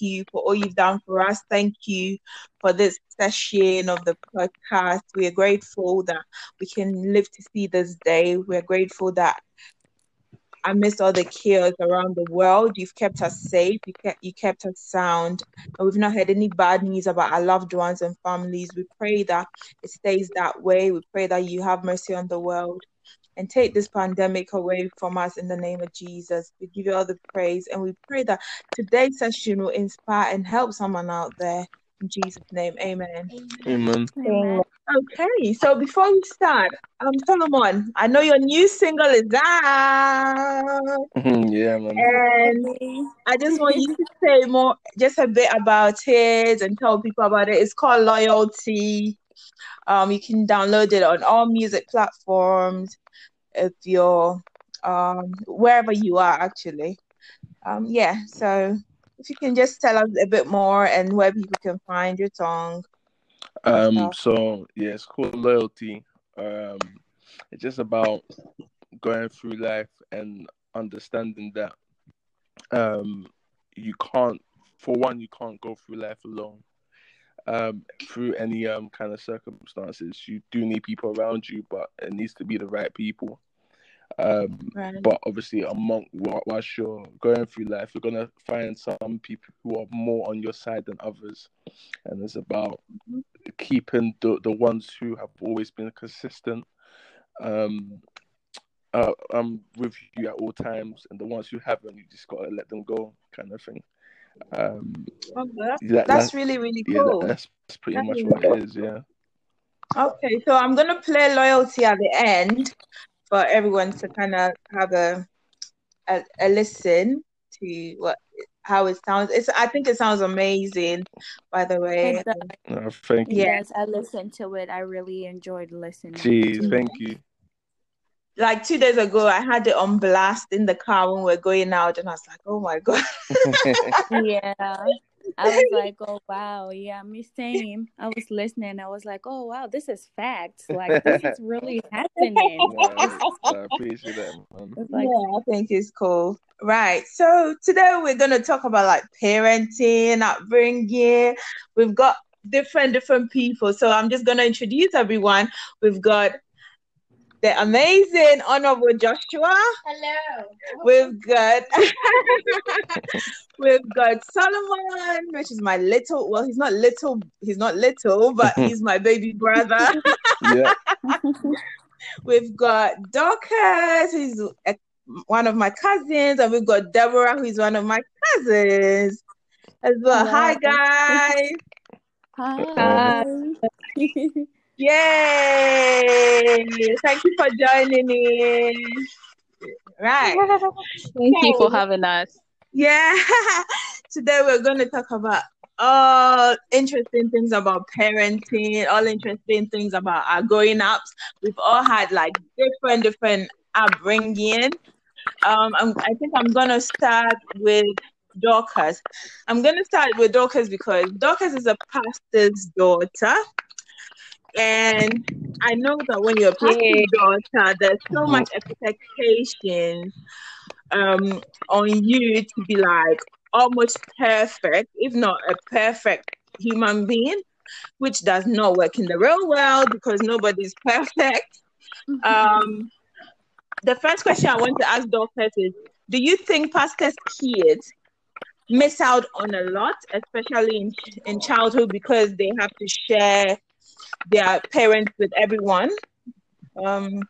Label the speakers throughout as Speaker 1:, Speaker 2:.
Speaker 1: you for all you've done for us. Thank you for this session of the podcast. We are grateful that we can live to see this day. We're grateful that amidst all the chaos around the world, you've kept us safe, you kept, you kept us sound, and we've not heard any bad news about our loved ones and families. We pray that it stays that way. We pray that you have mercy on the world and take this pandemic away from us in the name of Jesus. We give you all the praise and we pray that today's session will inspire and help someone out there. In Jesus' name, amen.
Speaker 2: Amen.
Speaker 1: amen. Okay, so before we start, um, Solomon, I know your new single is out.
Speaker 2: yeah, man.
Speaker 1: And I just want you to say more, just a bit about it and tell people about it. It's called Loyalty. Um, you can download it on all music platforms if you're um wherever you are actually. Um, yeah, so if you can just tell us a bit more and where people can find your song.
Speaker 2: Um, so yeah, it's called Loyalty. Um, it's just about going through life and understanding that um you can't for one you can't go through life alone um through any um kind of circumstances you do need people around you but it needs to be the right people um right. but obviously among whilst you're going through life you're gonna find some people who are more on your side than others and it's about mm-hmm. keeping the the ones who have always been consistent um uh, um with you at all times, and the ones who haven't, you just gotta let them go, kind of thing. Um,
Speaker 1: oh, that's, that, that's, really really cool.
Speaker 2: Yeah, that, that's, that's pretty that's much really what cool. it is. Yeah.
Speaker 1: Okay, so I'm gonna play loyalty at the end for everyone to kind of have a, a a listen to what how it sounds. It's I think it sounds amazing. By the way,
Speaker 2: oh, thank you.
Speaker 3: Yes, I listened to it. I really enjoyed listening. To it.
Speaker 2: Jeez, thank you
Speaker 1: like two days ago, I had it on blast in the car when we are going out, and I was like, "Oh my god!"
Speaker 3: yeah, I was like, "Oh wow, yeah, me same." I was listening. I was like, "Oh wow, this is facts. Like this is really happening."
Speaker 2: Yeah, I appreciate that.
Speaker 1: Like, yeah, I think it's cool. Right. So today we're gonna talk about like parenting, upbringing. We've got different different people. So I'm just gonna introduce everyone. We've got the amazing Honorable Joshua.
Speaker 4: Hello.
Speaker 1: We've got we've got Solomon, which is my little. Well, he's not little. He's not little, but he's my baby brother.
Speaker 2: yeah.
Speaker 1: we've got Dorcas, who's a, one of my cousins, and we've got Deborah, who's one of my cousins as well. Hello. Hi, guys.
Speaker 3: Hi.
Speaker 1: Hi. Yay! Thank you for joining me. Right.
Speaker 3: Thank you for having us.
Speaker 1: Yeah. Today we're going to talk about all interesting things about parenting, all interesting things about our growing ups. We've all had like different, different upbringing. Um, I'm, I think I'm gonna start with Dorcas. I'm gonna start with Dorcas because Dorcas is a pastor's daughter. And I know that when you're a pastor's daughter, there's so much expectations um, on you to be like almost perfect, if not a perfect human being, which does not work in the real world because nobody's perfect. Um, the first question I want to ask Dorcas is Do you think pastors' kids miss out on a lot, especially in, in childhood, because they have to share their parents with everyone. Um,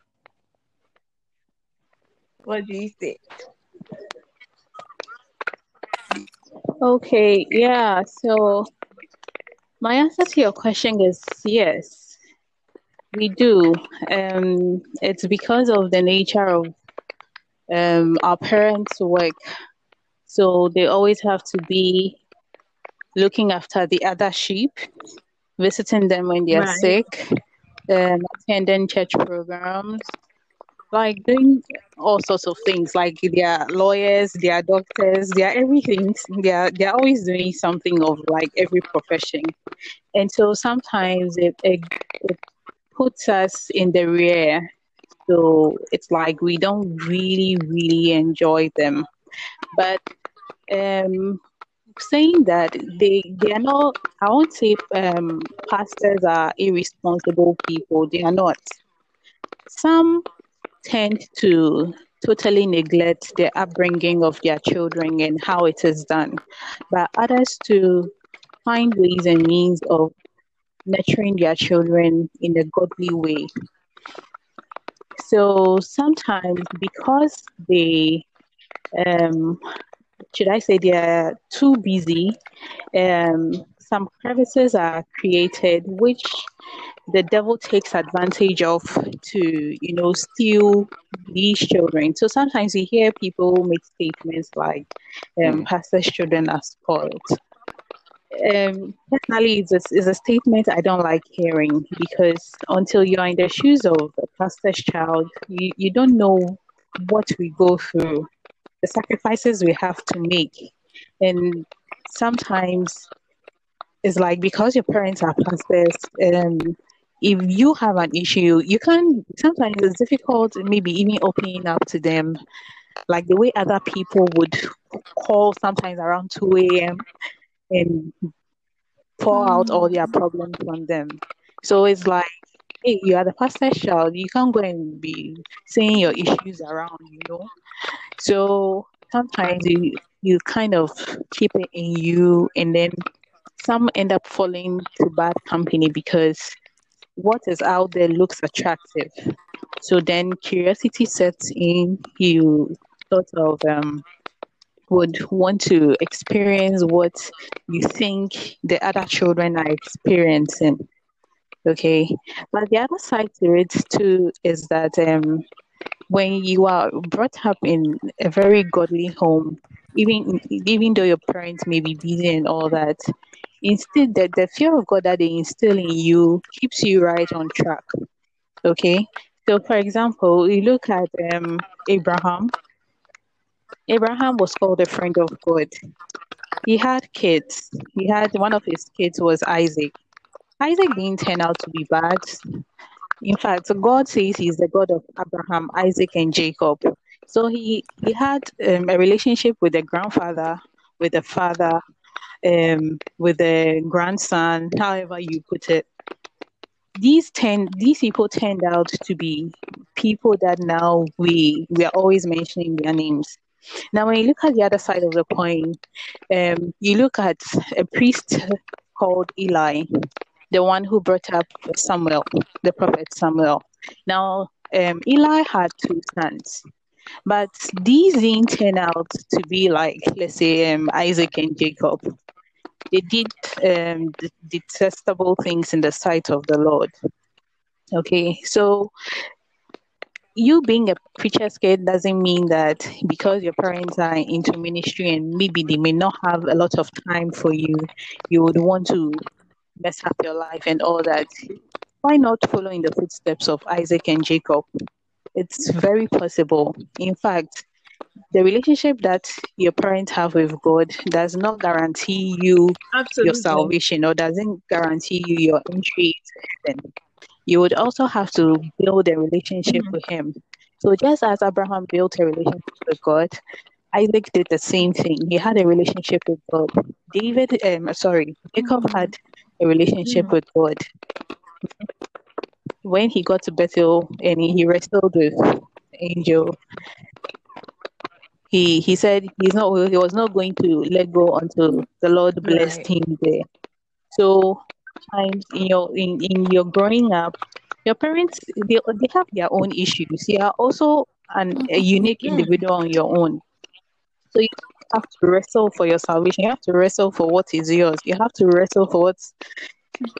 Speaker 1: what do you think?
Speaker 3: Okay, yeah. So my answer to your question is yes, we do. Um, it's because of the nature of um, our parents' work. So they always have to be looking after the other sheep visiting them when they're right. sick, um, attending church programs, like doing all sorts of things. Like they're lawyers, they're doctors, they're everything. They're they're always doing something of like every profession, and so sometimes it, it, it puts us in the rear. So it's like we don't really really enjoy them, but um saying that they they are not. I won't say um, pastors are irresponsible people. They are not. Some tend to totally neglect the upbringing of their children and how it is done, but others to find ways and means of nurturing their children in a godly way. So sometimes because they um should I say they're too busy, um some crevices are created which the devil takes advantage of to, you know, steal these children. So sometimes you hear people make statements like, um, pastor's children are spoiled. Um, personally, it's a, it's a statement I don't like hearing because until you're in the shoes of a pastor's child, you, you don't know what we go through, the sacrifices we have to make. And sometimes it's like because your parents are pastors, um, if you have an issue, you can sometimes it's difficult, maybe even opening up to them, like the way other people would call sometimes around 2 a.m. and pour out all their problems on them. So it's like, hey, you are the pastor's child, you can't go and be saying your issues around, you know. So sometimes you you kind of keep it in you and then some end up falling to bad company because what is out there looks attractive. So then curiosity sets in, you sort of um, would want to experience what you think the other children are experiencing. Okay. But the other side to it too is that um, when you are brought up in a very godly home, even even though your parents may be busy and all that, instead that the fear of God that they instill in you keeps you right on track. Okay. So for example, you look at um Abraham. Abraham was called a friend of God. He had kids. He had one of his kids was Isaac. Isaac didn't turn out to be bad. In fact, God says he's the God of Abraham, Isaac, and Jacob. So he he had um, a relationship with the grandfather, with the father, um, with the grandson, however you put it. These ten, these people turned out to be people that now we we are always mentioning their names. Now, when you look at the other side of the coin, um, you look at a priest called Eli, the one who brought up Samuel, the prophet Samuel. Now, um, Eli had two sons, but these didn't turn out to be like, let's say, um, Isaac and Jacob. They did um, detestable things in the sight of the Lord. Okay, so you being a preacher's kid doesn't mean that because your parents are into ministry and maybe they may not have a lot of time for you, you would want to mess up your life and all that. Why not follow in the footsteps of Isaac and Jacob? It's very possible. In fact, the relationship that your parents have with God does not guarantee you
Speaker 1: Absolutely.
Speaker 3: your salvation or doesn't guarantee you your entry to heaven. You would also have to build a relationship
Speaker 1: Mhm.
Speaker 3: with Him. So, just as Abraham built a relationship with God, Isaac did the same thing. He had a relationship with God. David, um, sorry, Jacob had a relationship
Speaker 1: Mhm.
Speaker 3: with God. When he got to Bethel and he, he wrestled with angel, he he said he's not he was not going to let go until the Lord blessed
Speaker 1: Right.
Speaker 3: him there. So times in your in, in your growing up, your parents they they have their own issues. You are also an a unique
Speaker 1: Mm.
Speaker 3: individual on your own. So you have to wrestle for your salvation. You have to wrestle for what is yours. You have to wrestle for what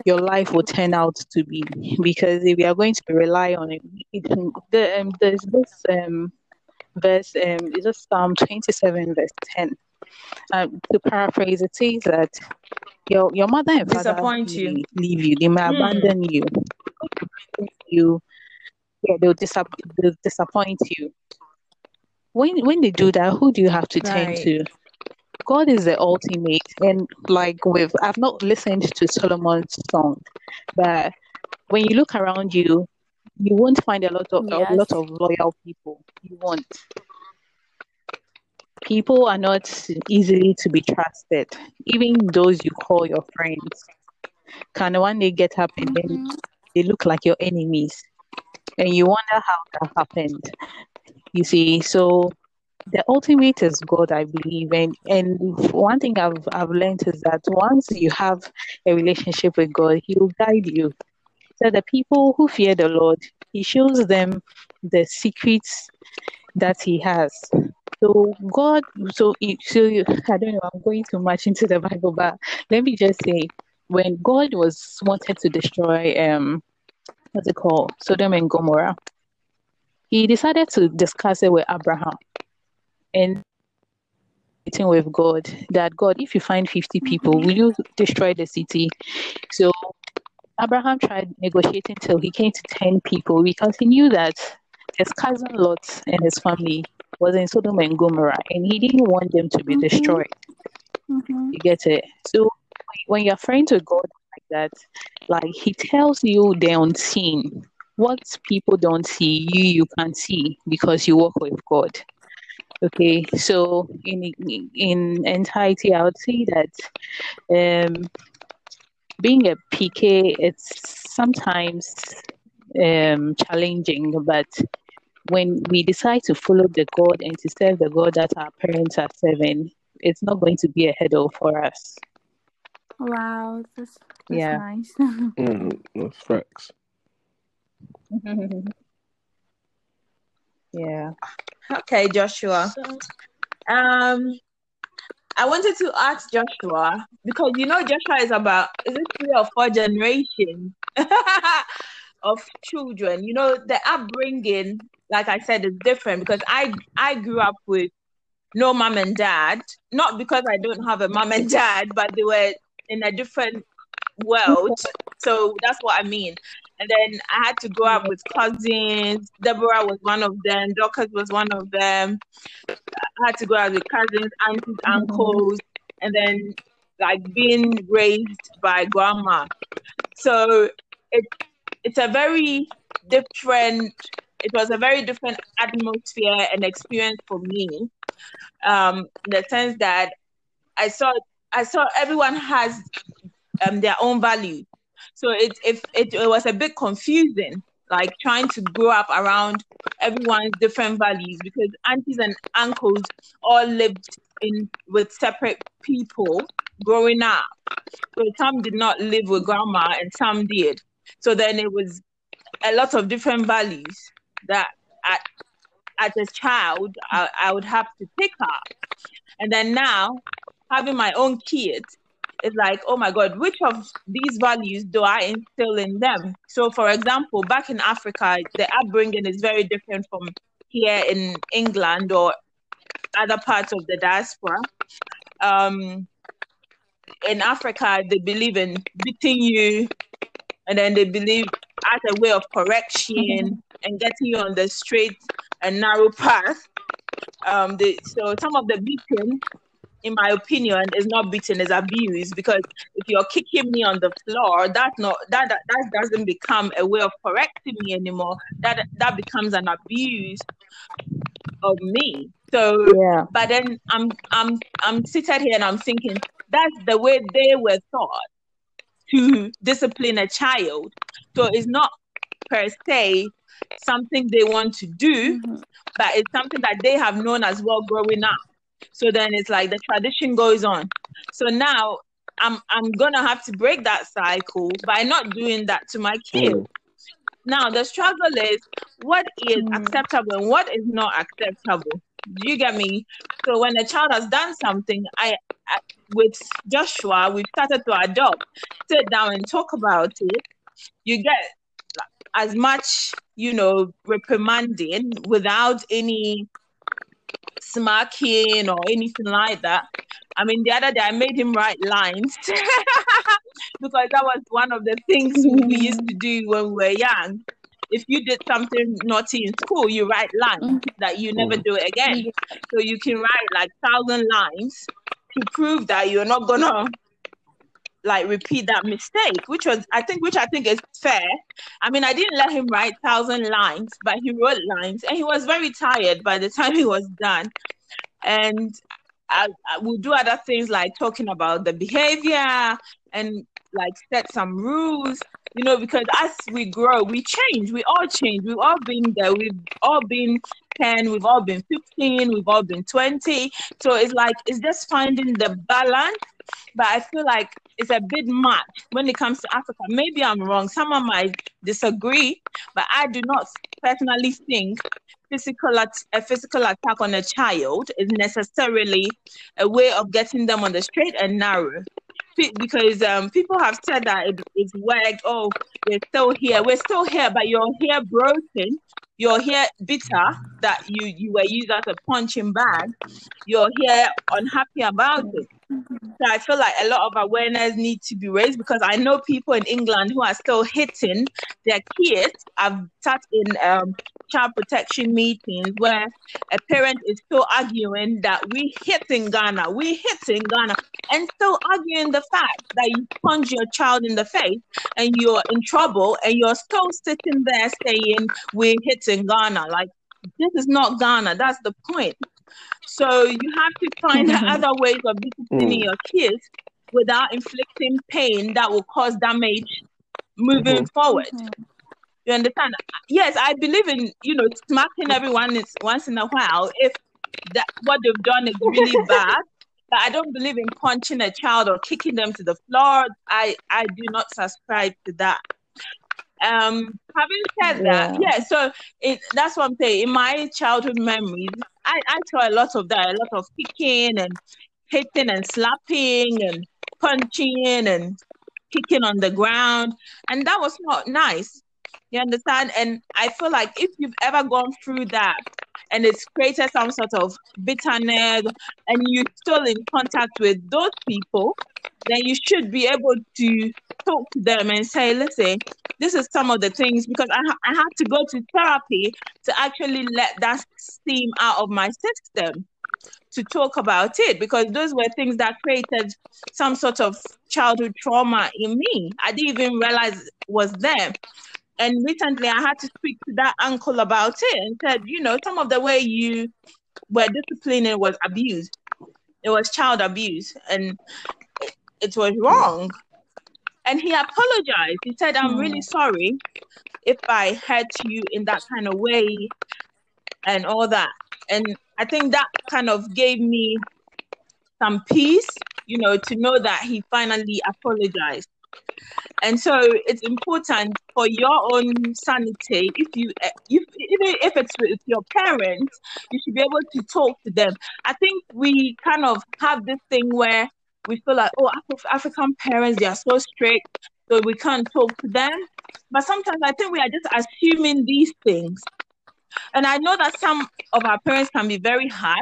Speaker 3: your life will turn out to be. Because if you are going to rely on it, it the, um, there's this um, verse, um, it's just Psalm 27, verse 10. Um, to paraphrase, it says that your your mother and father
Speaker 1: Disappoint
Speaker 3: may
Speaker 1: you.
Speaker 3: leave you, they may
Speaker 1: Mm.
Speaker 3: abandon you, you, yeah, they'll, they'll disappoint you. When when they do that, who do you have to turn
Speaker 1: Right.
Speaker 3: to? God is the ultimate, and like with I've not listened to Solomon's song, but when you look around you, you won't find a lot of a lot of loyal people. You won't. people are not easily to be trusted. Even those you call your friends can one day get up and then
Speaker 4: Mm-hmm.
Speaker 3: they look like your enemies. And you wonder how that happened. You see, so the ultimate is God, I believe. And and one thing I've I've learned is that once you have a relationship with God, He will guide you. So the people who fear the Lord, He shows them the secrets that He has. So God, so so you, I don't know. I'm going too much into the Bible, but let me just say, when God was wanted to destroy um, what's it called, Sodom and Gomorrah, He decided to discuss it with Abraham and meeting with God that God, if you find 50 people, will you destroy the city? So Abraham tried negotiating till he came to 10 people because he knew that his cousin Lot and his family was in Sodom and Gomorrah and he didn't want them to be
Speaker 4: Mhm.
Speaker 3: destroyed.
Speaker 4: Mm-hmm.
Speaker 3: You get it? So when you're friends with God like that, like he tells you the unseen. What people don't see, you you can see because you work with God. Okay, so in in entirety, I would say that um, being a PK it's sometimes um, challenging, but when we decide to follow the God and to serve the God that our parents are serving, it's not going to be a hurdle for us.
Speaker 4: Wow, that's that's
Speaker 3: Yeah.
Speaker 4: nice.
Speaker 2: Mm, that's facts.
Speaker 3: yeah.
Speaker 1: Okay, Joshua. Um, I wanted to ask Joshua because you know Joshua is about is it three or four generations of children. You know the upbringing, like I said, is different because I I grew up with no mom and dad. Not because I don't have a mom and dad, but they were in a different world. So that's what I mean. And then I had to grow up with cousins. Deborah was one of them. Dorcas was one of them. I had to go out with cousins, aunties, uncles, and then like being raised by grandma. So it it's a very different. It was a very different atmosphere and experience for me, um, in the sense that I saw I saw everyone has um their own value. So it if it, it was a bit confusing, like trying to grow up around everyone's different values because aunties and uncles all lived in with separate people growing up. So some did not live with grandma and some did. So then it was a lot of different values that at, as a child I, I would have to pick up. And then now having my own kids, it's like, oh my God, which of these values do I instill in them? So, for example, back in Africa, the upbringing is very different from here in England or other parts of the diaspora. Um, in Africa, they believe in beating you, and then they believe as a way of correction and getting you on the straight and narrow path. Um, they, so some of the beating, in my opinion, is not beating, is abuse. Because if you're kicking me on the floor, that's not that that, that doesn't become a way of correcting me anymore. That that becomes an abuse of me. So
Speaker 3: Yeah.
Speaker 1: but then I'm I'm I'm seated here and I'm thinking that's the way they were taught to discipline a child. So it's not per se something they want to do,
Speaker 4: Mhm.
Speaker 1: but it's something that they have known as well growing up. So then it's like the tradition goes on. So now I'm I'm gonna have to break that cycle by not doing that to my kid.
Speaker 2: Mm.
Speaker 1: Now the struggle is what is
Speaker 4: Mm.
Speaker 1: acceptable and what is not acceptable. Do you get me? So when a child has done something, I, I with Joshua, we started to adopt, sit down and talk about it. You get as much, you know, reprimanding without any smacking or anything like that. I mean, the other day I made him write lines because that was one of the things we used to do when we were young. If you did something naughty in school, you write lines
Speaker 4: Mhm.
Speaker 1: that you never
Speaker 2: Mhm.
Speaker 1: do it again. So you can write like thousand lines to prove that you're not gonna like repeat that mistake, which was I think which I think is fair. I mean, I didn't let him write thousand lines, but he wrote lines and he was very tired by the time he was done. and I, I do other things like talking about the behavior and like set some rules you know because as we grow we change. We all change. We've all been there. We've all been 10 we've all been 15 we've all been 20 so it's like it's just finding the balance but i feel like it's a bit much when it comes to africa maybe i'm wrong someone might disagree but i do not personally think physical at- a physical attack on a child is necessarily a way of getting them on the straight and narrow because um, people have said that it, it's worked. Oh, we're still here. We're still here, but you're here broken. You're here bitter that you you were used as a punching bag. You're here unhappy about it. So I feel like a lot of awareness needs to be raised because I know people in England who are still hitting their kids. I've sat in um, child protection meetings where a parent is still arguing that we hit in Ghana, we hit in Ghana, and still arguing the fact that you punch your child in the face and you're in trouble and you're still sitting there saying we hit in Ghana. Like this is not Ghana. That's the point. So you have to find other ways of disciplining mm. your kids without inflicting pain that will cause damage moving mm-hmm. forward. Mm-hmm. You understand? Yes, I believe in you know smacking everyone is once in a while if that what they've done is really bad. But I don't believe in punching a child or kicking them to the floor. I I do not subscribe to that. Um, having said that, yeah, yeah so it, that's what I'm saying. In my childhood memories, I, I saw a lot of that, a lot of kicking and hitting and slapping and punching and kicking on the ground. And that was not nice. You understand? And I feel like if you've ever gone through that and it's created some sort of bitterness and you're still in contact with those people, then you should be able to talk to them and say, listen, this is some of the things because I, ha- I had to go to therapy to actually let that steam out of my system to talk about it because those were things that created some sort of childhood trauma in me. I didn't even realize was there. And recently I had to speak to that uncle about it and said, you know, some of the way you were disciplining was abuse. It was child abuse and it, was wrong. And he apologized. He said, I'm really hmm. sorry if I hurt you in that kind of way and all that. And I think that kind of gave me some peace, you know, to know that he finally apologized. And so it's important for your own sanity. If you, if, even if it's with your parents, you should be able to talk to them. I think we kind of have this thing where we feel like, oh, Af- African parents, they are so strict, so we can't talk to them. But sometimes I think we are just assuming these things. And I know that some of our parents can be very harsh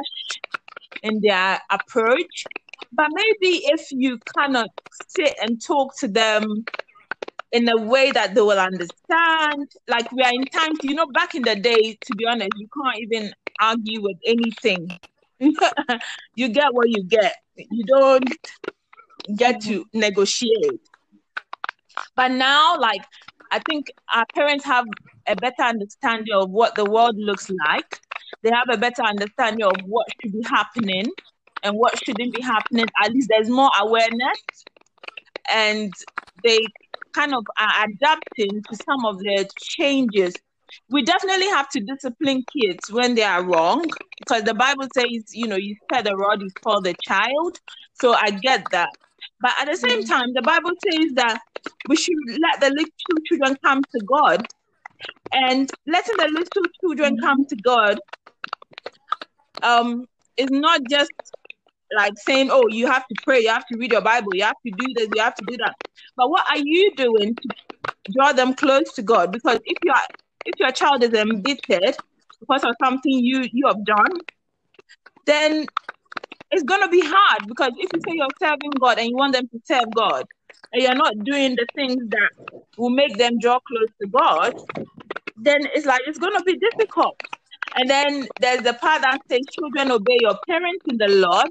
Speaker 1: in their approach, but maybe if you cannot sit and talk to them in a way that they will understand, like we are in times, you know, back in the day, to be honest, you can't even argue with anything. you get what you get. You don't get to negotiate. But now, like, I think our parents have a better understanding of what the world looks like. They have a better understanding of what should be happening and what shouldn't be happening. At least there's more awareness, and they kind of are adapting to some of the changes. We definitely have to discipline kids when they are wrong because the Bible says, you know, you said the rod is for the child. So I get that. But at the same time, the Bible says that we should let the little children come to God. And letting the little children come to God um, is not just like saying, oh, you have to pray, you have to read your Bible, you have to do this, you have to do that. But what are you doing to draw them close to God? Because if you are if your child is embittered because of something you you have done, then it's gonna be hard because if you say you're serving God and you want them to serve God, and you're not doing the things that will make them draw close to God, then it's like it's gonna be difficult. And then there's the part that says, Children, obey your parents in the Lord,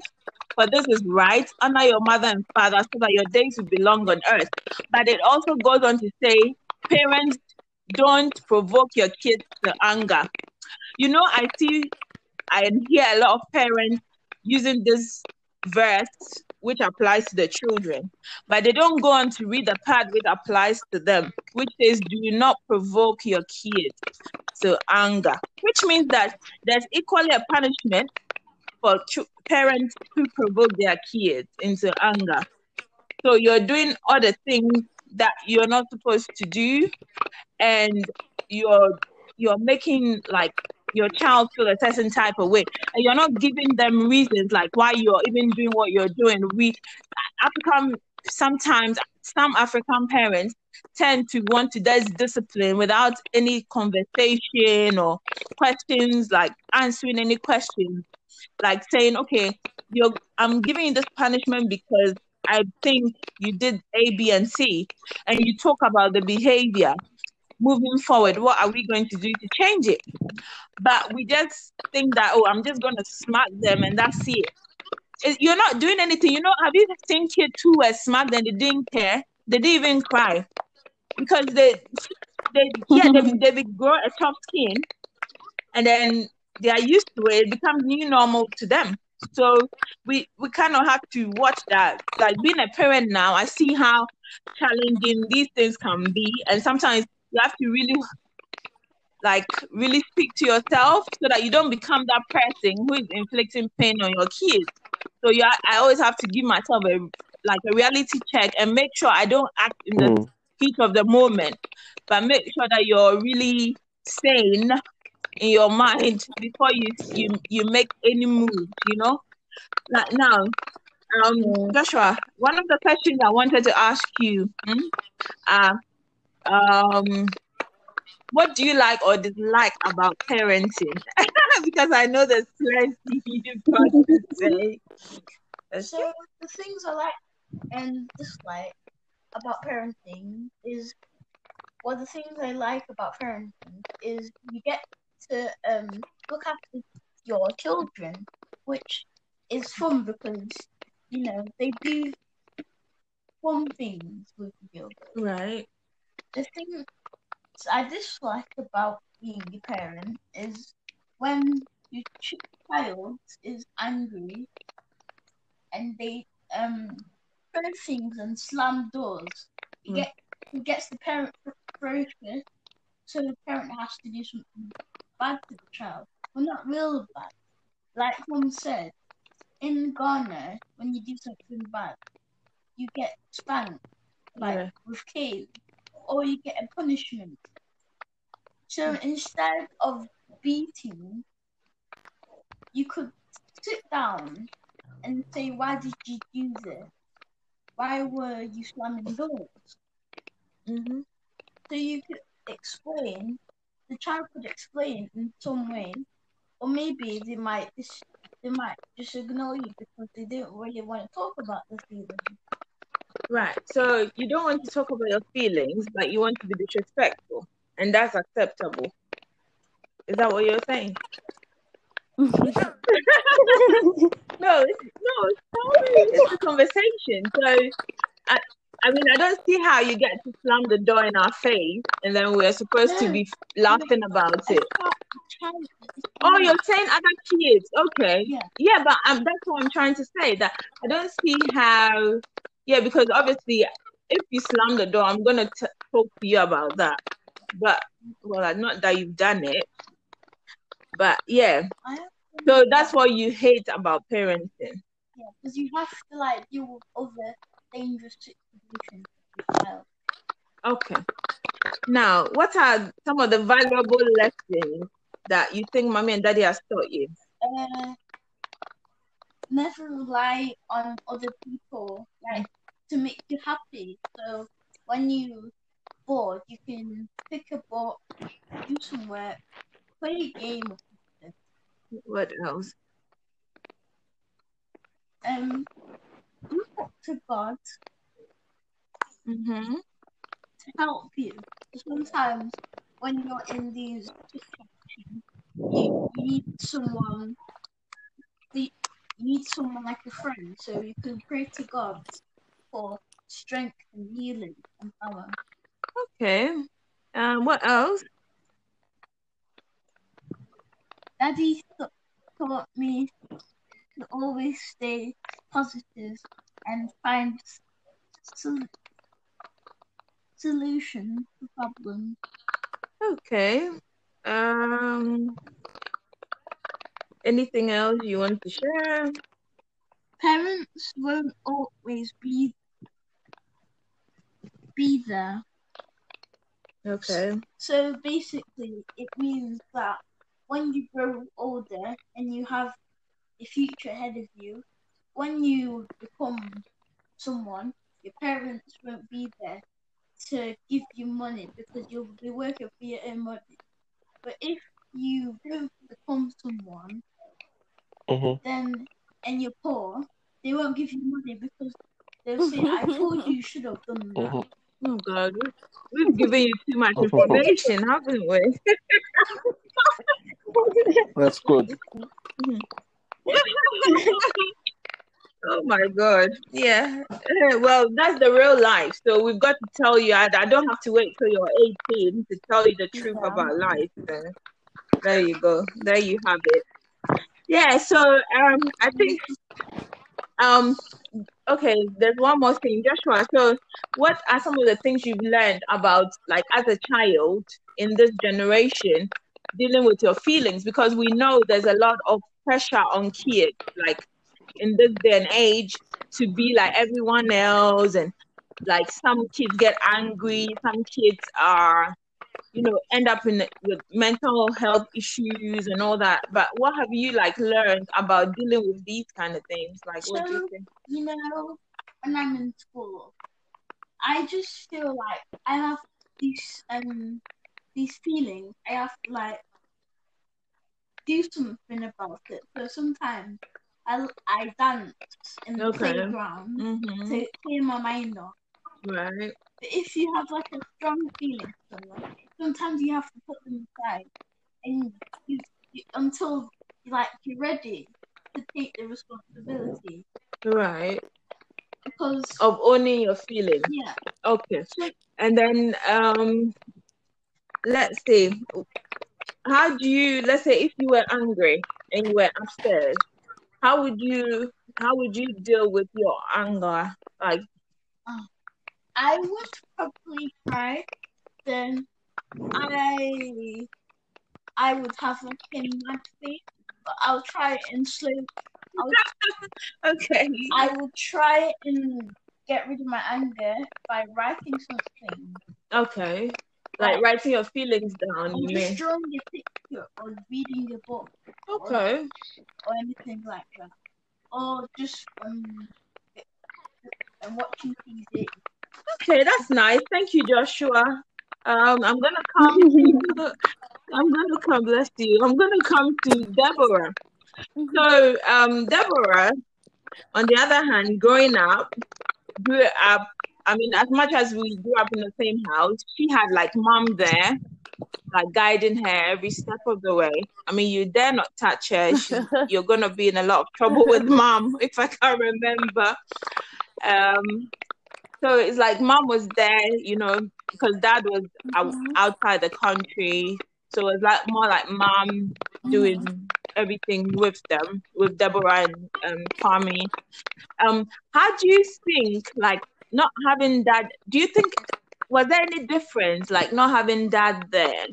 Speaker 1: for this is right. Honor your mother and father so that your days will be long on earth. But it also goes on to say, Parents, don't provoke your kids to anger. You know, I see, I hear a lot of parents using this verse which applies to the children, but they don't go on to read the part which applies to them, which says, Do not provoke your kids to anger, which means that there's equally a punishment for parents who provoke their kids into anger. So you're doing other things that you're not supposed to do, and you're you're making like your child feel a certain type of way and you're not giving them reasons like why you're even doing what you're doing. We african sometimes some african parents tend to want to dis- discipline without any conversation or questions like answering any questions. Like saying okay you're i'm giving you this punishment because i think you did a b and c and you talk about the behavior moving forward, what are we going to do to change it? But we just think that, oh, I'm just going to smack them and that's it. it. You're not doing anything. You know, have you seen kids who were smacked and they didn't care? They didn't even cry because they, they yeah, they, they grow a tough skin and then they are used to it. It becomes new normal to them. So we we kind of have to watch that. Like being a parent now, I see how challenging these things can be, and sometimes you have to really like really speak to yourself so that you don't become that person who is inflicting pain on your kids. So yeah, I always have to give myself a like a reality check and make sure I don't act in the mm. heat of the moment, but make sure that you're really sane in your mind before you you you make any move. You know, like now. Um, Joshua, one of the questions I wanted to ask you, hmm, uh, um, what do you like or dislike about parenting? because I know there's plenty you've got to say.
Speaker 5: So the things I like and dislike about parenting is well the things I like about parenting is you get to um look after your children, which is fun because you know they do fun things with you.
Speaker 1: Right
Speaker 5: the thing I dislike about being a parent is when your child is angry and they um throw things and slam doors. It, mm. get, it gets the parent frustrated, so the parent has to do something bad to the child. Well, not real bad. Like Mum said, in Ghana, when you do something bad, you get spanked, like yeah. with cane or you get a punishment. So instead of beating, you could sit down and say, Why did you do this? Why were you slamming doors?
Speaker 1: Mm-hmm.
Speaker 5: So you could explain, the child could explain in some way, or maybe they might just they might just ignore you because they didn't really want to talk about the feeling.
Speaker 1: Right. So you don't want to talk about your feelings, but you want to be disrespectful, and that's acceptable. Is that what you're saying? no, it's, no, it's It's a conversation. So, I, I mean, I don't see how you get to slam the door in our face, and then we're supposed to be laughing about it. Oh, you're saying other kids? Okay.
Speaker 5: Yeah.
Speaker 1: Yeah, but um, that's what I'm trying to say. That I don't see how yeah, because obviously, if you slam the door, I'm gonna t- talk to you about that. But well, not that you've done it, but yeah. So that's what you hate about parenting.
Speaker 5: Yeah, because you have to like deal with other dangerous
Speaker 1: Okay. Now, what are some of the valuable lessons that you think mommy and daddy has taught you?
Speaker 5: Uh, never rely on other people. Like to make you happy. So when you bored, you can pick a book, do some work, play a game.
Speaker 1: What else?
Speaker 5: Um, look up to God.
Speaker 1: Mm-hmm.
Speaker 5: To help you. Sometimes when you're in these situations, you, you need someone. You need someone like a friend, so you can pray to God for strength and healing and power.
Speaker 1: Okay. Um, what else?
Speaker 5: Daddy taught me to always stay positive and find sol- solution to problem.
Speaker 1: Okay. Um. Anything else you want to share?
Speaker 5: Parents won't always be be there.
Speaker 1: Okay.
Speaker 5: So basically, it means that when you grow older and you have a future ahead of you, when you become someone, your parents won't be there to give you money because you'll be working for your own money. But if you don't become someone,
Speaker 2: Mhm.
Speaker 5: then and you're poor, they won't give you money because they'll say, "I told you you should have done that."
Speaker 2: Mhm.
Speaker 1: Oh God, we- we've given you too much
Speaker 2: Mhm.
Speaker 1: information, haven't we?
Speaker 2: That's good.
Speaker 1: oh my God. Yeah. Well, that's the real life. So we've got to tell you. I, I don't have to wait till you're 18 to tell you the truth
Speaker 4: Yeah.
Speaker 1: about life. So there you go. There you have it. Yeah. So um, I think um, okay. There's one more thing, Joshua. So what are some of the things you've learned about like as a child in this generation dealing with your feelings? Because we know there's a lot of pressure on kids, like in this day and age, to be like everyone else, and like some kids get angry, some kids are, you know, end up in with mental health issues and all that. But what have you like learned about dealing with these kind of things? Like, what do you think?
Speaker 5: you know, when I'm in school, I just feel like I have these um these feelings. I have to like do something about it. So sometimes I I dance in the
Speaker 1: Okay.
Speaker 5: playground
Speaker 1: Mm-hmm.
Speaker 5: to clear my mind off.
Speaker 1: Right.
Speaker 5: But if you have like a strong feeling sometimes you have to put them aside and you, you until like you're ready to take the responsibility
Speaker 1: Right.
Speaker 5: because
Speaker 1: Of owning your feelings.
Speaker 5: yeah.
Speaker 1: Okay.
Speaker 5: So
Speaker 1: And then um let's see. How do you let's say if you were angry and you were upstairs, how would you how would you deal with your anger? Like
Speaker 5: I would probably cry. Then I I would have like a mad face, but I'll try and sleep. I'll,
Speaker 1: okay.
Speaker 5: I will try and get rid of my anger by writing something.
Speaker 1: Okay. Like writing your feelings down,
Speaker 5: Or
Speaker 1: you
Speaker 5: just drawing a picture or reading a book
Speaker 1: Okay.
Speaker 5: or anything like that. Or just um and watching TV.
Speaker 1: Okay, that's nice. Thank you, Joshua. Um, I'm gonna come to I'm gonna come, bless you. I'm gonna come to Deborah. So, um, Deborah, on the other hand, growing up, grew up. I mean, as much as we grew up in the same house, she had like mom there, like guiding her every step of the way. I mean, you dare not touch her; she, you're gonna be in a lot of trouble with mom, if I can remember. Um, so it's like mom was there, you know, because dad was out, outside the country. So it's like more like mom doing everything with them, with Deborah and um, Tommy. Um, how do you think, like, not having dad? Do you think was there any difference, like, not having dad there,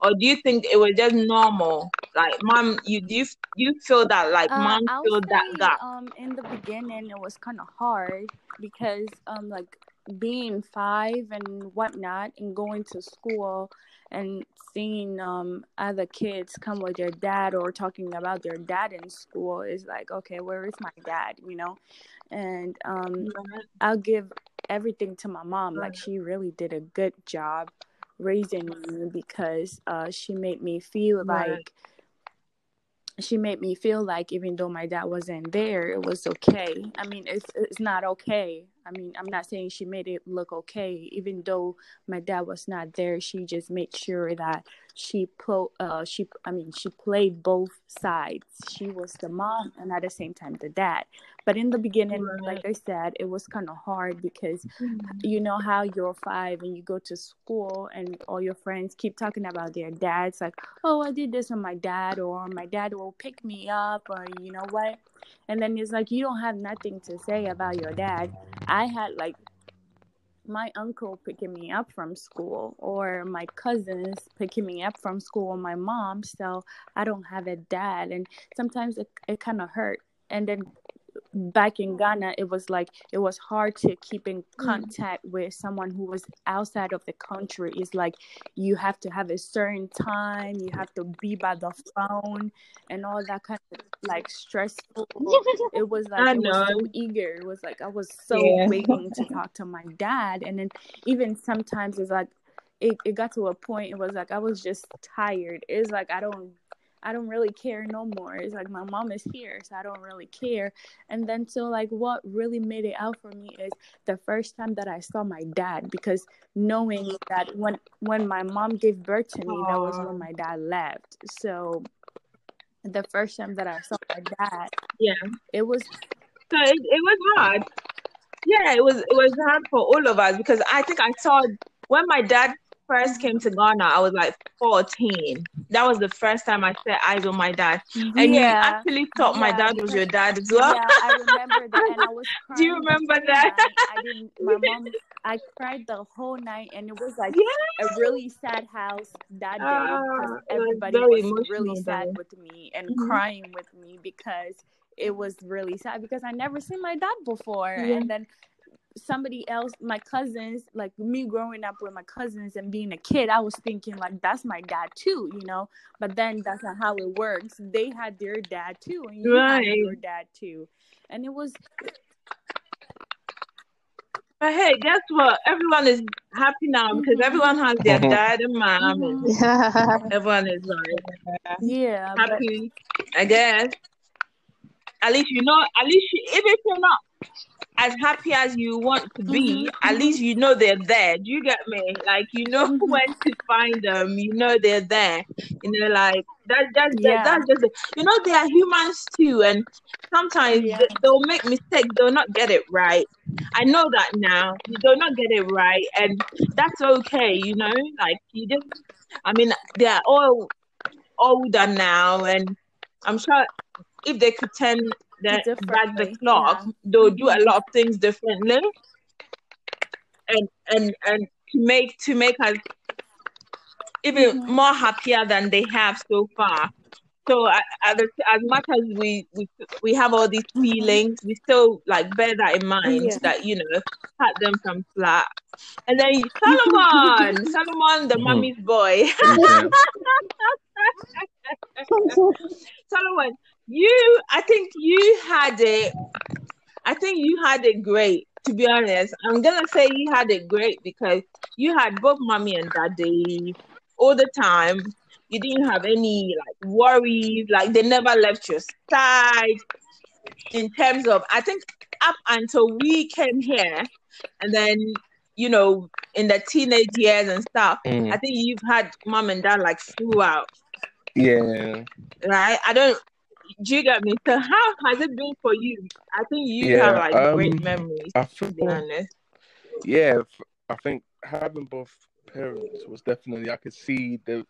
Speaker 1: or do you think it was just normal? Like, mom, you do you, you feel that like
Speaker 4: Uh,
Speaker 1: mom feel that gap?
Speaker 4: um in the beginning it was kind of hard because um like being five and whatnot and going to school and seeing um other kids come with their dad or talking about their dad in school is like okay where is my dad you know and um I'll give everything to my mom like she really did a good job raising me because uh she made me feel
Speaker 1: right,
Speaker 4: like she made me feel like even though my dad wasn't there, it was okay. I mean, it's it's not okay. I mean, I'm not saying she made it look okay. Even though my dad was not there, she just made sure that she pro uh she I mean she played both sides. She was the mom and at the same time the dad. But in the beginning like i said it was kind of hard because mm-hmm. you know how you're five and you go to school and all your friends keep talking about their dads like oh i did this with my dad or my dad will pick me up or you know what? And then it's like you don't have nothing to say about your dad. I had like my uncle picking me up from school or my cousins picking me up from school or my mom so i don't have a dad and sometimes it, it kind of hurt. And then back in Ghana, it was like it was hard to keep in mm. contact with someone who was outside of the country. It's like you have to have a certain time, you have to be by the phone, and all that kind of like stressful. it was like I it was so eager. It was like I was so yeah. waiting to talk to my dad, and then even sometimes it's like it, it got to a point. It was like I was just tired. It's like I don't I don't really care no more. It's like my mom is here, so I don't really care. And then so like what really made it out for me is the first time that I saw my dad because knowing that when when my mom gave birth to me, Aww. that was when my dad left. So the first time that I saw my dad,
Speaker 1: yeah,
Speaker 4: it was
Speaker 1: so it, it was hard. Yeah, it was it was hard for all of us because I think I saw when my dad first came to Ghana, I was like 14. That was the first time I set eyes on my dad. And yeah. you actually thought yeah. my dad was your dad as well.
Speaker 4: Yeah, I remember that. And I was
Speaker 1: Do you remember that?
Speaker 4: I didn't, my mom, I cried the whole night. And it was like yes. a really sad house that day uh, everybody was, was really sad with me and mm-hmm. crying with me because it was really sad because I never seen my dad before. And then somebody else, my cousins, like me growing up with my cousins and being a kid, I was thinking like that's my dad too, you know. But then that's not how it works. They had their dad too, and you right. had your dad too, and it was.
Speaker 1: But hey, guess what? Everyone is happy now because mm-hmm. everyone has their dad and mom. Mm-hmm. And everyone is like,
Speaker 4: yeah,
Speaker 1: happy. But... I guess. At least you know. At least you, even if you're not as happy as you want to be, mm-hmm. at least you know they're there. Do you get me? Like you know mm-hmm. when to find them. You know they're there. You know, like that. That's yeah. that, that's just you know they are humans too, and sometimes yeah. they, they'll make mistakes. They'll not get it right. I know that now. They'll not get it right, and that's okay. You know, like you just. I mean, they are all older now, and I'm sure if they could turn the, back the clock, yeah. they'll do a lot of things differently, and and and to make to make us even mm-hmm. more happier than they have so far. So as, as much as we, we we have all these mm-hmm. feelings, we still like bear that in mind yeah. that you know cut them from flat. And then Solomon, Solomon, the mm-hmm. mommy's boy. Solomon, you, I think you had it. I think you had it great. To be honest, I'm gonna say you had it great because you had both mommy and daddy all the time. You didn't have any like worries. Like they never left your side. In terms of, I think up until we came here, and then you know in the teenage years and stuff, mm. I think you've had mom and dad like throughout.
Speaker 2: Yeah.
Speaker 1: Right. I don't do you get me? So how has it been for you? I think you yeah, have like um, great memories. I feel, to be honest.
Speaker 2: Yeah, I think having both parents was definitely I could see the,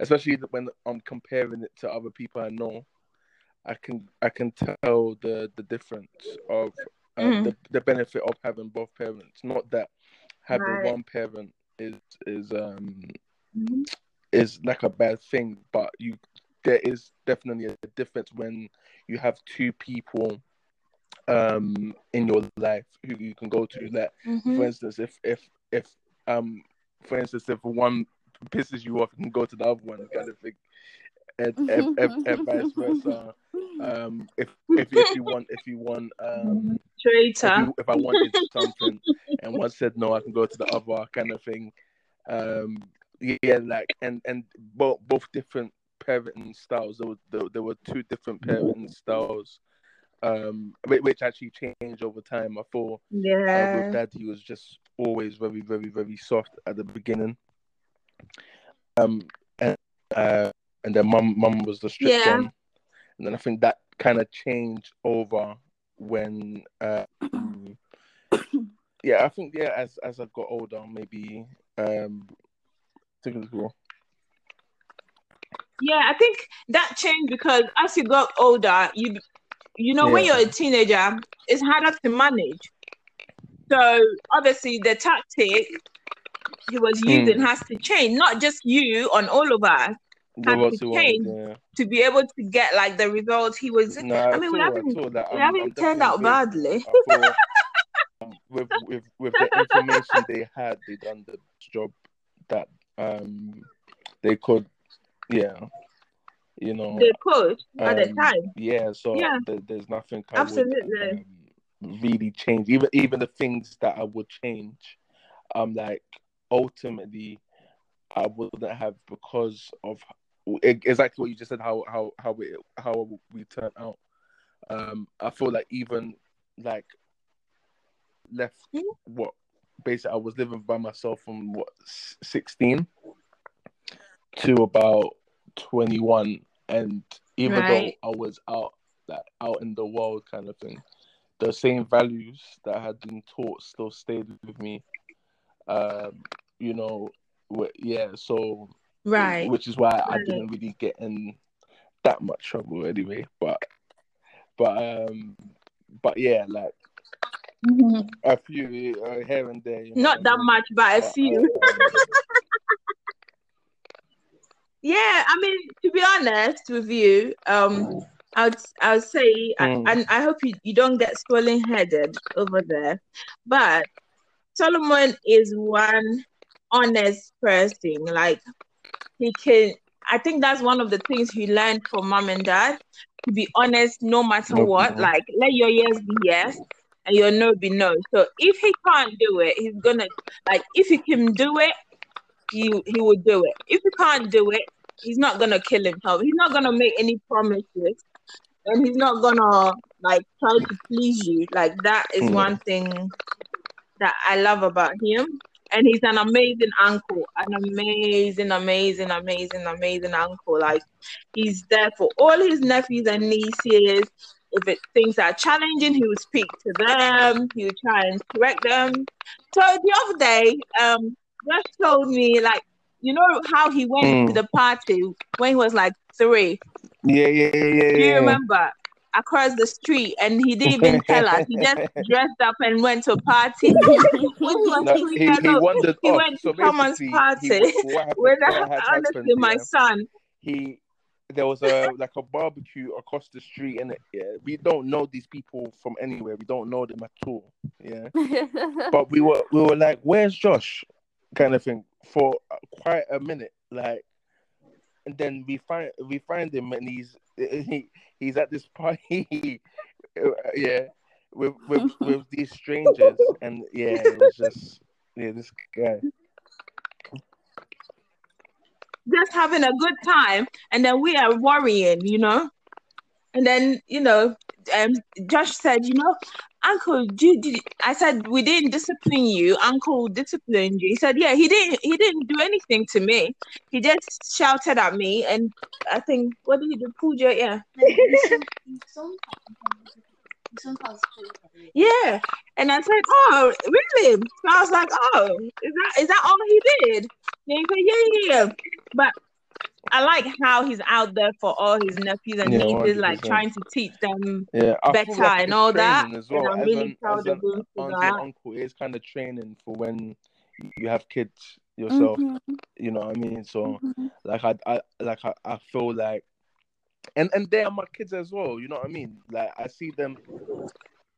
Speaker 2: especially when I'm comparing it to other people I know. I can I can tell the the difference of um, mm-hmm. the the benefit of having both parents. Not that having right. one parent is is um mm-hmm. is like a bad thing, but you there is definitely a difference when you have two people um in your life who you can go to that mm-hmm. for instance if if if um for instance if one pisses you off you can go to the other one kind of thing and, and, and, and vice versa um if, if if you want if you want um
Speaker 1: Traitor.
Speaker 2: If, you, if i wanted something and one said no i can go to the other kind of thing um yeah like and and both both different parenting styles. There were there, there were two different parenting styles, um, which actually changed over time. I thought,
Speaker 1: yeah,
Speaker 2: uh, with dad, he was just always very, very, very soft at the beginning. Um, and uh, and then mum, mum was the strict yeah. one, and then I think that kind of changed over when um, yeah, I think yeah, as as I got older, maybe um, things will.
Speaker 1: Yeah, I think that changed because as you got older, you you know when you're a teenager, it's harder to manage. So obviously the tactic he was
Speaker 2: Hmm.
Speaker 1: using has to change, not just you on all of us
Speaker 2: what
Speaker 1: to change.
Speaker 2: yeah.
Speaker 1: to be able to get like the results he was.
Speaker 2: No,
Speaker 1: I mean, we haven't we haven't turned out badly.
Speaker 2: Um, with with with the information they had, they done the job that um they could, yeah, you know,
Speaker 1: They could at the
Speaker 2: um,
Speaker 1: time.
Speaker 2: yeah. So
Speaker 1: Yeah.
Speaker 2: there, there's nothing I
Speaker 1: Absolutely.
Speaker 2: would um, really change. Even even the things that I would change, um, like ultimately, I wouldn't have because of exactly what you just said. How how how it how we turn out. Um, I feel like even like left
Speaker 1: Mhm.
Speaker 2: what basically I was living by myself from what sixteen to about twenty one, and even
Speaker 1: Right.
Speaker 2: though I was out like out in the world kind of thing, the same values that had been taught still stayed with me. Um, you know, yeah. So
Speaker 1: Right.
Speaker 2: which is why I
Speaker 1: Right.
Speaker 2: didn't really get in that much trouble anyway. But but um but yeah, like
Speaker 3: Mhm.
Speaker 2: a few uh, here and there. You know
Speaker 1: Not that much, but a few. Yeah, I mean, to be honest with you, um, I would I would say, I-
Speaker 2: Mm.
Speaker 1: and I hope you, you don't get swollen headed over there, but Solomon is one honest person. Like he can, I think that's one of the things he learned from mom and dad to be honest no matter
Speaker 2: No,
Speaker 1: what.
Speaker 2: no.
Speaker 1: Like let your yes be yes and your no be no. So if he can't do it, he's gonna like if he can do it, he he will do it. If he can't do it, he's not gonna kill himself. He's not gonna make any promises, and he's not gonna like try to please you. Like that is
Speaker 2: Mm.
Speaker 1: one thing that I love about him. And he's an amazing uncle, an amazing, amazing, amazing, amazing uncle. Like he's there for all his nephews and nieces. If it things are challenging, he will speak to them. He will try and correct them. So the other day, um, just told me like, you know how he went to
Speaker 2: Mm.
Speaker 1: the party when he was like three.
Speaker 2: Yeah, yeah, yeah, yeah.
Speaker 1: Do you
Speaker 2: yeah.
Speaker 1: remember? Across the street, and he didn't even tell us. He just dressed up and went to a party. when he was
Speaker 2: No, he,
Speaker 1: years
Speaker 2: he wandered
Speaker 1: he
Speaker 2: off.
Speaker 1: went
Speaker 2: so
Speaker 1: to someone's
Speaker 2: basically,
Speaker 1: party.
Speaker 2: he, what,
Speaker 1: When I,
Speaker 2: had
Speaker 1: honestly,
Speaker 2: happened,
Speaker 1: my
Speaker 2: yeah,
Speaker 1: son,
Speaker 2: he there was a like a barbecue across the street, and yeah, we don't know these people from anywhere. We don't know them at all. Yeah, but we were we were like, "Where's Josh?" kind of thing for quite a minute, like, and then we find we find him, and he's he he's at this party, yeah, with with with these strangers, and yeah, it was just yeah, this guy.
Speaker 1: just having a good time, and then we are worrying, you know. And then you know, um, Josh said, you know, Uncle, did, did I said we didn't discipline you. Uncle disciplined you. He said, yeah, he didn't. He didn't do anything to me. He just shouted at me, and I think what did he do? Pulled your ear.
Speaker 5: No, he some- he sometimes he sometimes plays
Speaker 1: Yeah. And I said, Oh, really? So I was like, Oh, is that is that all he did? And he said, Yeah, yeah, yeah. But I like how he's out there for all his nephews and
Speaker 2: Yeah,
Speaker 1: nieces, like
Speaker 2: 100%.
Speaker 1: trying to teach them
Speaker 2: Yeah,
Speaker 1: better
Speaker 2: like
Speaker 1: and all that.
Speaker 2: training as
Speaker 1: And. I'm
Speaker 2: As
Speaker 1: really
Speaker 2: an
Speaker 1: proud
Speaker 2: as
Speaker 1: of
Speaker 2: an
Speaker 1: him for that.
Speaker 2: uncle, is kind of training for when you have kids yourself.
Speaker 4: Mhm,
Speaker 2: You know what I mean? So
Speaker 4: mhm.
Speaker 2: like I, I like I, I feel like, and and they are my kids as well. You know what I mean? Like I see them.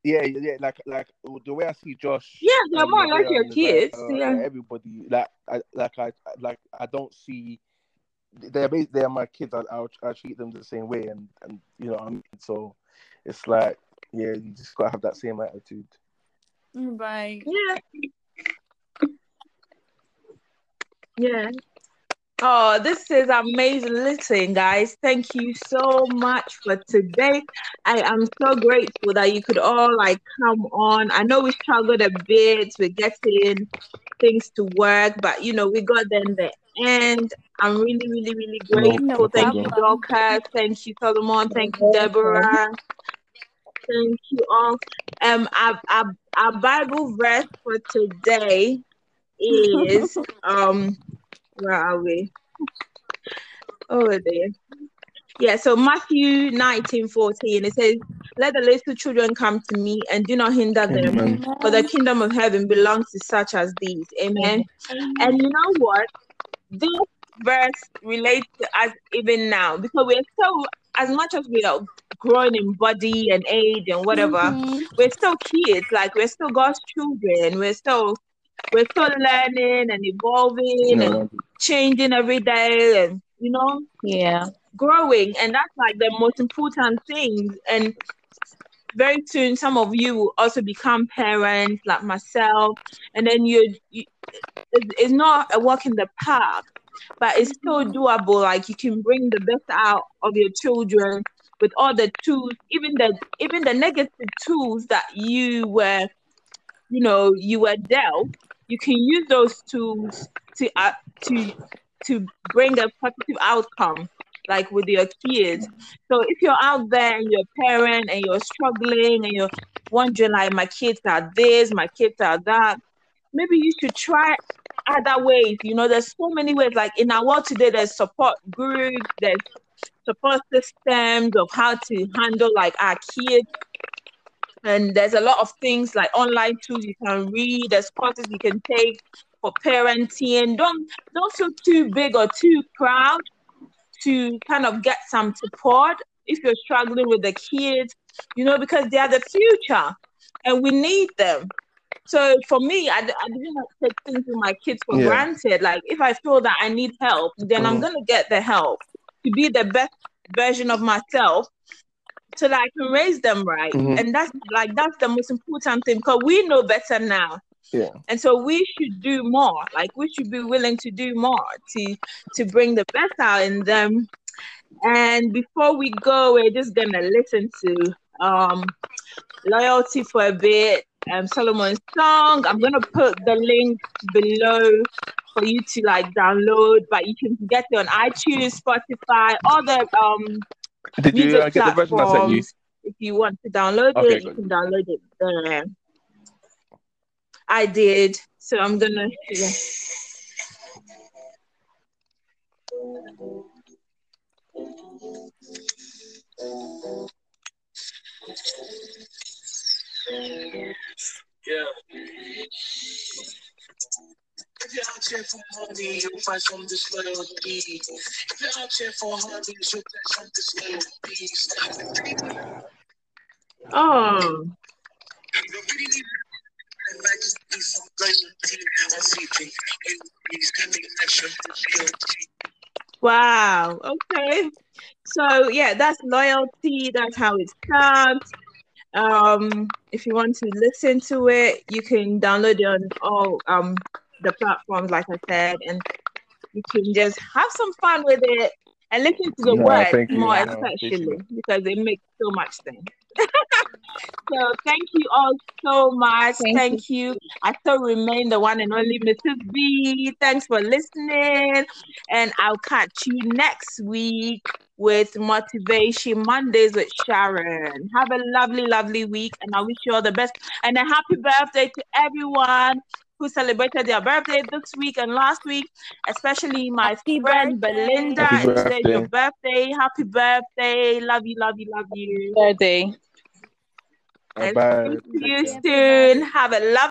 Speaker 2: Yeah, yeah, like like the way I see Josh.
Speaker 1: Yeah, they're more or less
Speaker 2: Nevaeh
Speaker 1: your
Speaker 2: and
Speaker 1: kids.
Speaker 2: Nazaya,
Speaker 1: Yeah.
Speaker 2: like everybody, like I like I like I don't see. They're they're my kids. I I I treat them the same way, and and you know what I mean. So it's like yeah, you just gotta have that same attitude.
Speaker 4: Right.
Speaker 1: Yeah. Yeah. Oh, this is amazing. Listen, guys, thank you so much for today. I am so grateful that you could all like come on. I know we struggled a bit with getting things to work, but you know, we got there in the end. I'm really, really, really grateful.
Speaker 2: no
Speaker 1: Thank you,
Speaker 4: problem.
Speaker 1: Dorcas. Thank you, Solomon. Thank you, Deborah. Thank you all. Um, our, our, our Bible verse for today is um, where are we? Over there. Yeah, so Matthew 19 14, it says, Let the little children come to me and do not hinder them,
Speaker 2: Amen.
Speaker 1: for the kingdom of heaven belongs to such as these. Amen. And you know what? This verse relates to us even now because we're so, as much as we are growing in body and age and whatever,
Speaker 4: Mhm.
Speaker 1: we're still kids. Like we're still God's children. We're still, we're still learning and evolving and changing every day, and you know,
Speaker 3: Yeah.
Speaker 1: growing. And that's like the most important thing. And very soon, some of you will also become parents, like myself, and then you, you it's, it's not a walk in the park, but it's still doable. Like you can bring the best out of your children with all the tools, even the even the negative tools that you were, you know, you were dealt. You can use those tools to uh, to to bring a positive outcome, like with your kids. So if you're out there and you're a parent and you're struggling and you're wondering like my kids are this, my kids are that, maybe you should try other ways. You know, there's so many ways. Like in our world today, there's support groups, there's support systems of how to handle like our kids. And there's a lot of things like online tools you can read, there's courses you can take for parenting. Don't don't feel too big or too proud to kind of get some support if you're struggling with the kids, you know, because they are the future and we need them. So for me, I, I didn't take things with my kids for
Speaker 2: Yeah.
Speaker 1: granted. Like if I feel that I need help, then I'm
Speaker 2: Mhm.
Speaker 1: gonna get the help to be the best version of myself so that I can raise them right.
Speaker 2: Mhm.
Speaker 1: And that's like that's the most important thing because we know better now.
Speaker 2: Yeah.
Speaker 1: And so we should do more. Like we should be willing to do more to to bring the best out in them. And before we go, we're just gonna listen to um loyalty for a bit. Um Solomon's song. I'm gonna put the link below for you to like download, but you can get it on iTunes, Spotify, all the um
Speaker 2: Did you uh, get the version I sent you?
Speaker 1: If you want to download
Speaker 2: Okay,
Speaker 1: it, you can download it there. I did. So I'm gonna yeah.
Speaker 6: For money, you'll find some disloyalty. If you're out here for.
Speaker 1: Oh,
Speaker 6: You please, make extra loyalty.
Speaker 1: wow. Okay. So yeah, that's loyalty. That's how it starts. Um, if you want to listen to it, you can download it on all um the platforms, like I said, and you can just have some fun with it and listen to the
Speaker 2: No,
Speaker 1: words
Speaker 2: thank you.
Speaker 1: more,
Speaker 2: No,
Speaker 1: especially because it makes so much sense. so thank you all so much.
Speaker 3: Thank
Speaker 1: Thank, you. I still remain the one and only Mrs. B. Thanks for listening, and I'll catch you next week with Motivation Mondays with Sharon. Have a lovely, lovely week, and I wish you all the best. And a happy birthday to everyone who celebrated their birthday this week and last week, especially my
Speaker 4: Happy
Speaker 1: friend
Speaker 4: birthday.
Speaker 1: Belinda.
Speaker 2: Happy
Speaker 1: It's today's your
Speaker 2: birthday.
Speaker 1: birthday. Happy birthday. Love you, love you, love you.
Speaker 3: Birthday.
Speaker 2: Bye
Speaker 1: And
Speaker 2: bye.
Speaker 1: speak you soon. Have a lovely